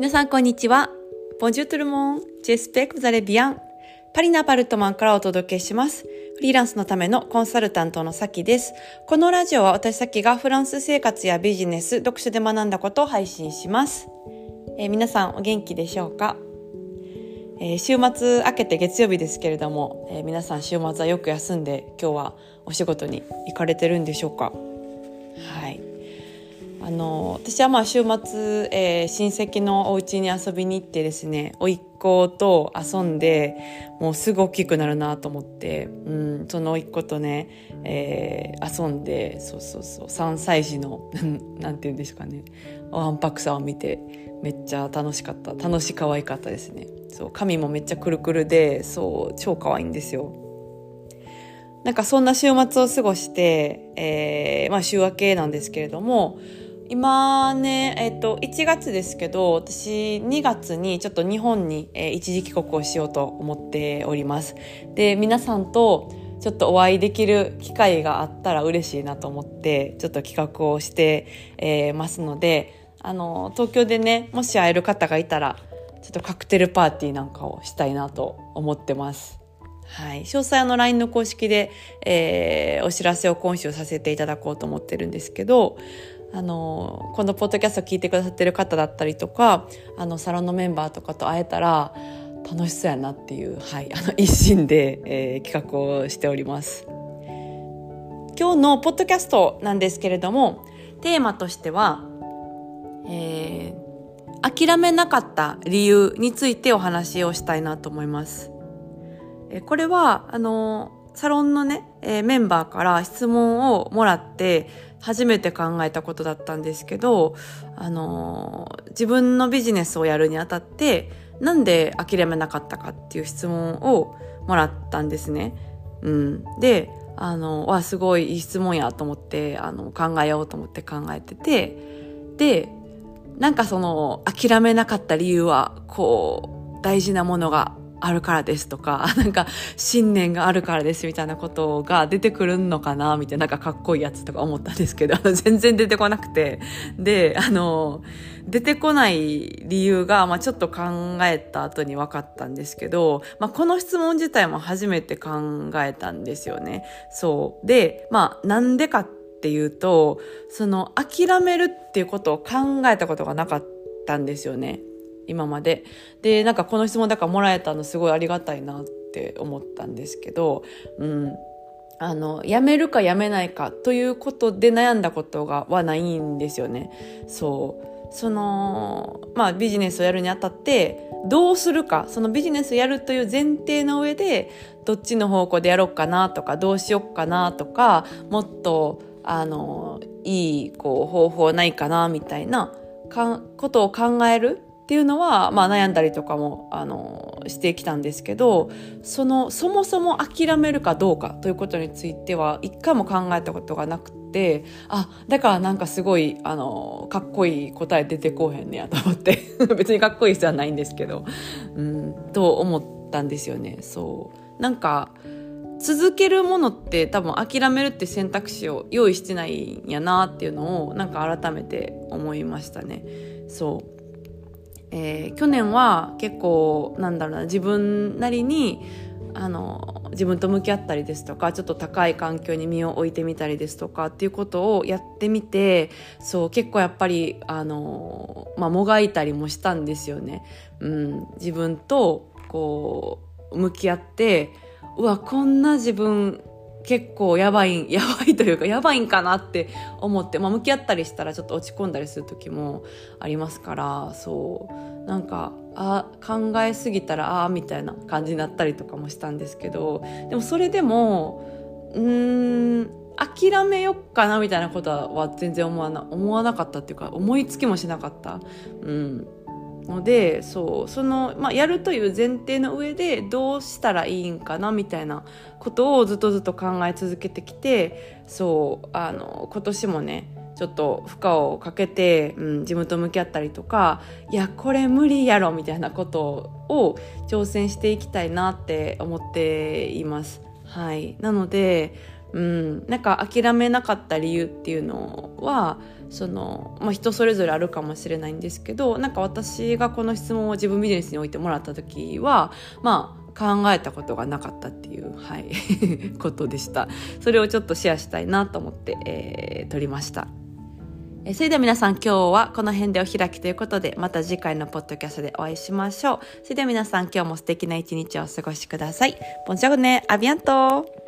皆さん、こんにちは。ボンジュートルモン、ジェスペクザレビアン。パリのアパルトマンからお届けします。フリーランスのためのコンサルタントのサキです。このラジオは私サキがフランス生活やビジネス、読書で学んだことを配信します。えー、皆さんお元気でしょうか、えー、週末明けて月曜日ですけれども、えー、皆さん週末はよく休んで今日はお仕事に行かれてるんでしょうか？あの私はまあ週末、えー、親戚のお家に遊びに行ってですね甥っ子と遊んでもうすぐ大きくなるなと思って、うん、その甥っ子とね、えー、遊んでそうそうそう3歳児の なんて言うんですかねわんぱくさを見てめっちゃ楽しかった楽し可愛かったですね。そう髪もめっちゃくるくるでそう超可愛いんですよ。なんかそんな週末を過ごして、えー、まあ週明けなんですけれども今ね、えっ、と、1月ですけど、私2月にちょっと日本に、えー、一時帰国をしようと思っております。で、皆さんとちょっとお会いできる機会があったら嬉しいなと思って、ちょっと企画をして、えー、ますので、あの、東京でね、もし会える方がいたら、ちょっとカクテルパーティーなんかをしたいなと思ってます。はい。詳細の LINE の公式で、えー、お知らせを今週させていただこうと思ってるんですけど、あのこのポッドキャスト聞いてくださってる方だったりとかあのサロンのメンバーとかと会えたら楽しそうやなっていう、はい、あの 一心で、えー、企画をしております。今日のポッドキャストなんですけれどもテーマとしては、えー、諦めなかった理由についてお話をしたいなと思います。えこれはあのサロンのね、えー、メンバーから質問をもらって初めて考えたことだったんですけど、あのー、自分のビジネスをやるにあたって、なんで諦めなかったかっていう質問をもらったんですね。うん。で、あの、わ、すごいいい質問やと思って、あの、考えようと思って考えてて、で、なんかその、諦めなかった理由は、こう、大事なものがあるからですとか、なんか信念があるからですみたいなことが出てくるのかなみたいな、なんかかっこいいやつとか思ったんですけど、全然出てこなくて。で、あの、出てこない理由が、まあちょっと考えた後に分かったんですけど、まあこの質問自体も初めて考えたんですよね。そう。で、まあなんでかっていうと、その諦めるっていうことを考えたことがなかったんですよね。今まで。で、なんかこの質問だからもらえたのすごいありがたいなって思ったんですけど、うん。あの、辞めるか辞めないかということで悩んだことがはないんですよね。そう。その、まあビジネスをやるにあたって、どうするか、そのビジネスをやるという前提の上で、どっちの方向でやろうかなとか、どうしようかなとか、もっと、あの、いい、こう、方法ないかな、みたいな、ことを考えるっていうのは、まあ、悩んだりとかもあのしてきたんですけどそのそもそも諦めるかどうかということについては一回も考えたことがなくてあだからなんかすごいあのかっこいい答え出てこうへんねやと思って 別にかっこいい人はないんですけど、うん、と思ったんですよね。そうなんか続けるものって多分諦めるって選択肢を用意してないんやなっていうのをなんか改めて思いましたね。そうえー、去年は結構なんだろうな自分なりにあの自分と向き合ったりですとかちょっと高い環境に身を置いてみたりですとかっていうことをやってみてそう結構やっぱりあの、まあ、もがいたりもしたんですよね。うん、自分とこう向き合ってうわこんな自分結構やばい、やばいというか、やばいんかなって思って、まあ、向き合ったりしたらちょっと落ち込んだりする時もありますから、そう、なんか、あ、考えすぎたら、ああ、みたいな感じになったりとかもしたんですけど、でもそれでも、うーん、諦めよっかなみたいなことは全然思わな、思わなかったっていうか、思いつきもしなかった。うん。のでそうその、まあ、やるという前提の上でどうしたらいいんかなみたいなことをずっとずっと考え続けてきてそうあの今年もねちょっと負荷をかけて、うん、自分と向き合ったりとかいやこれ無理やろみたいなことを挑戦していきたいなって思っています。はい、なのでうん、なんか諦めなかった理由っていうのはその、まあ、人それぞれあるかもしれないんですけどなんか私がこの質問を自分ビジネスに置いてもらった時はまあ考えたことがなかったっていう、はい、ことでした。それをちょっとシェアしたいなと思って、えー、撮りました。えそれでは皆さん今日はこの辺でお開きということでまた次回のポッドキャストでお会いしましょう。それでは皆さん今日も素敵な一日をお過ごしください。ボンジョルネアビアント